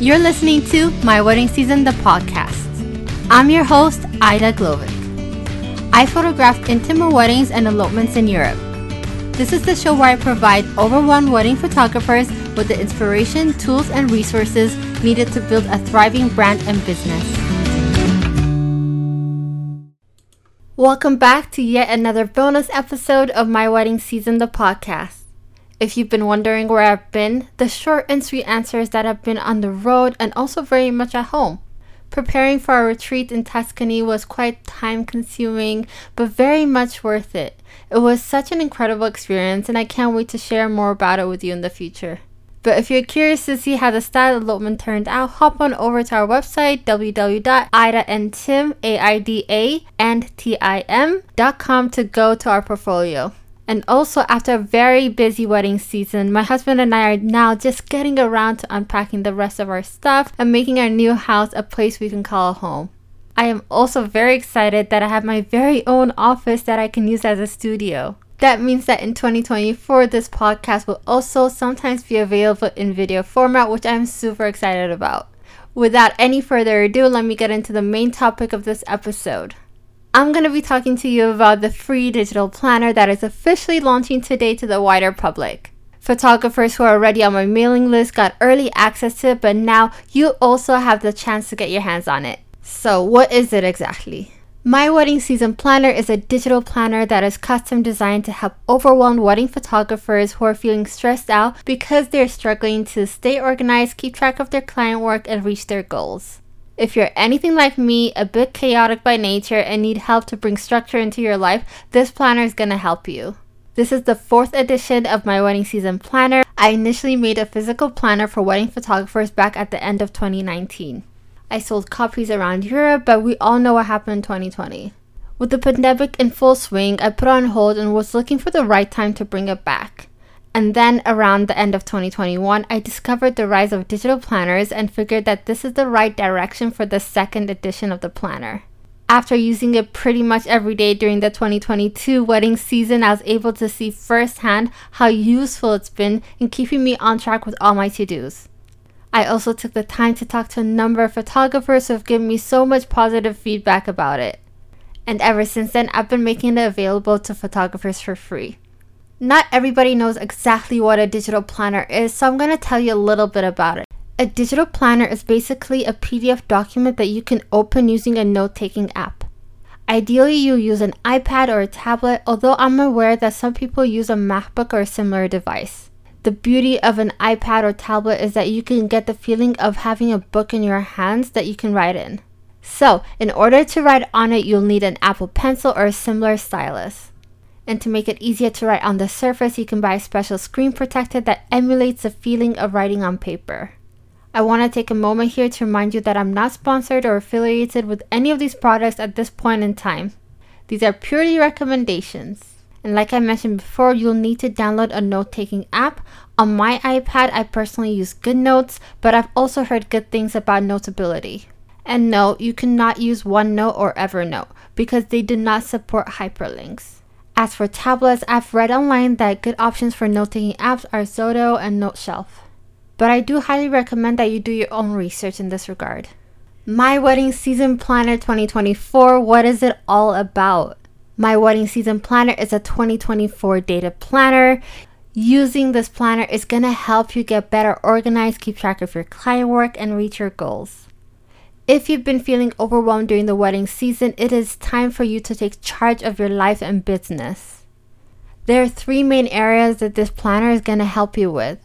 You're listening to My Wedding Season, the podcast. I'm your host, Aida Glowik. I photograph intimate weddings and elopements in Europe. This is the show where I provide overwhelmed wedding photographers with the inspiration, tools, and resources needed to build a thriving brand and business. Welcome back to yet another bonus episode of My Wedding Season, the podcast. If you've been wondering where I've been, the short and sweet answer is that I've been on the road and also very much at home. Preparing for our retreat in Tuscany was quite time consuming, but very much worth it. It was such an incredible experience, and I can't wait to share more about it with you in the future. But if you're curious to see how the style elopement turned out, hop on over to our website www.aidaandtim.com to go to our portfolio. And also, after a very busy wedding season, my husband and I are now just getting around to unpacking the rest of our stuff and making our new house a place we can call home. I am also very excited that I have my very own office that I can use as a studio. That means that in 2024, this podcast will also sometimes be available in video format, which I'm super excited about. Without any further ado, let me get into the main topic of this episode. I'm going to be talking to you about the free digital planner that is officially launching today to the wider public. Photographers who are already on my mailing list got early access to it, but now you also have the chance to get your hands on it. So, what is it exactly? My Wedding Season Planner is a digital planner that is custom designed to help overwhelmed wedding photographers who are feeling stressed out because they're struggling to stay organized, keep track of their client work, and reach their goals. If you're anything like me, a bit chaotic by nature, and need help to bring structure into your life, this planner is going to help you. This is the fourth edition of my wedding season planner. I initially made a physical planner for wedding photographers back at the end of 2019. I sold copies around Europe, but we all know what happened in 2020. With the pandemic in full swing, I put on hold and was looking for the right time to bring it back. And then around the end of 2021, I discovered the rise of digital planners and figured that this is the right direction for the second edition of the planner. After using it pretty much every day during the 2022 wedding season, I was able to see firsthand how useful it's been in keeping me on track with all my to dos. I also took the time to talk to a number of photographers who have given me so much positive feedback about it. And ever since then, I've been making it available to photographers for free. Not everybody knows exactly what a digital planner is, so I'm going to tell you a little bit about it. A digital planner is basically a PDF document that you can open using a note taking app. Ideally, you use an iPad or a tablet, although I'm aware that some people use a MacBook or a similar device. The beauty of an iPad or tablet is that you can get the feeling of having a book in your hands that you can write in. So, in order to write on it, you'll need an Apple Pencil or a similar stylus. And to make it easier to write on the surface, you can buy a special screen protector that emulates the feeling of writing on paper. I want to take a moment here to remind you that I'm not sponsored or affiliated with any of these products at this point in time. These are purely recommendations. And like I mentioned before, you'll need to download a note taking app. On my iPad, I personally use GoodNotes, but I've also heard good things about Notability. And no, you cannot use OneNote or Evernote because they do not support hyperlinks. As for tablets, I've read online that good options for note taking apps are Xodo and NoteShelf. But I do highly recommend that you do your own research in this regard. My Wedding Season Planner 2024, what is it all about? My Wedding Season Planner is a 2024 data planner. Using this planner is going to help you get better organized, keep track of your client work, and reach your goals. If you've been feeling overwhelmed during the wedding season, it is time for you to take charge of your life and business. There are three main areas that this planner is going to help you with.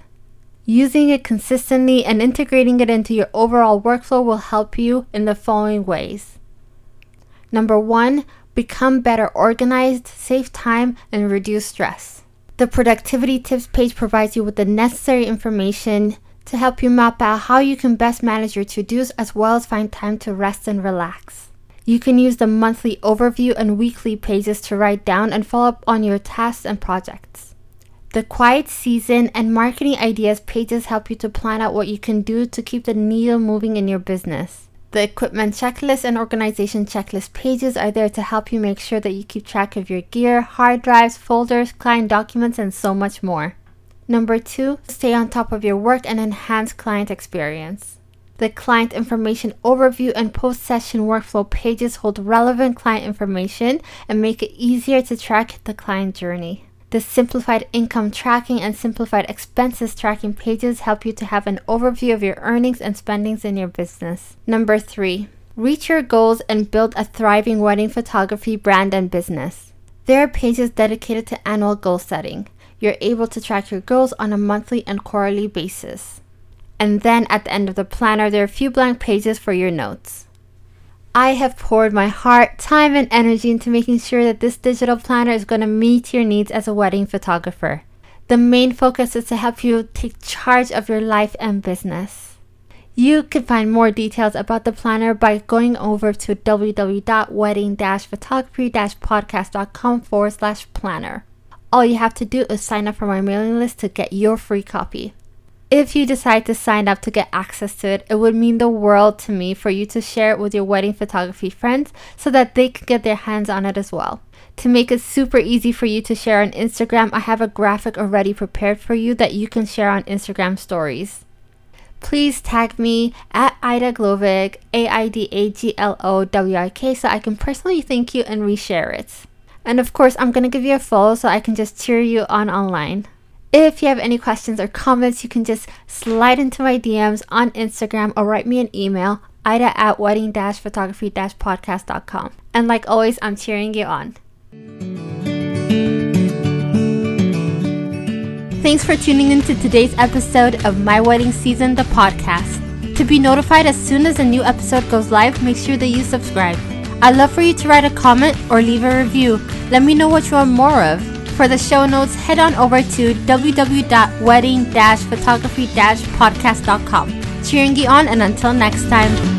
Using it consistently and integrating it into your overall workflow will help you in the following ways. Number one, become better organized, save time, and reduce stress. The productivity tips page provides you with the necessary information to help you map out how you can best manage your to dos as well as find time to rest and relax. You can use the monthly overview and weekly pages to write down and follow up on your tasks and projects. The quiet season and marketing ideas pages help you to plan out what you can do to keep the needle moving in your business. The equipment checklist and organization checklist pages are there to help you make sure that you keep track of your gear, hard drives, folders, client documents, and so much more. Number two, stay on top of your work and enhance client experience. The client information overview and post session workflow pages hold relevant client information and make it easier to track the client journey. The simplified income tracking and simplified expenses tracking pages help you to have an overview of your earnings and spendings in your business. Number three, reach your goals and build a thriving wedding photography brand and business. There are pages dedicated to annual goal setting. You're able to track your goals on a monthly and quarterly basis. And then at the end of the planner, there are a few blank pages for your notes. I have poured my heart, time, and energy into making sure that this digital planner is going to meet your needs as a wedding photographer. The main focus is to help you take charge of your life and business. You can find more details about the planner by going over to www.wedding-photography-podcast.com forward slash planner. All you have to do is sign up for my mailing list to get your free copy. If you decide to sign up to get access to it, it would mean the world to me for you to share it with your wedding photography friends so that they can get their hands on it as well. To make it super easy for you to share on Instagram, I have a graphic already prepared for you that you can share on Instagram stories please tag me at Aida Glowik, A I D A G L O W I K, so I can personally thank you and reshare it. And of course, I'm going to give you a follow so I can just cheer you on online. If you have any questions or comments, you can just slide into my DMs on Instagram or write me an email, aida at wedding photography podcast.com. And like always, I'm cheering you on. Thanks for tuning in to today's episode of My Wedding Season, the podcast. To be notified as soon as a new episode goes live, make sure that you subscribe. I'd love for you to write a comment or leave a review. Let me know what you want more of. For the show notes, head on over to www.wedding-photography-podcast.com. Cheering you on, and until next time.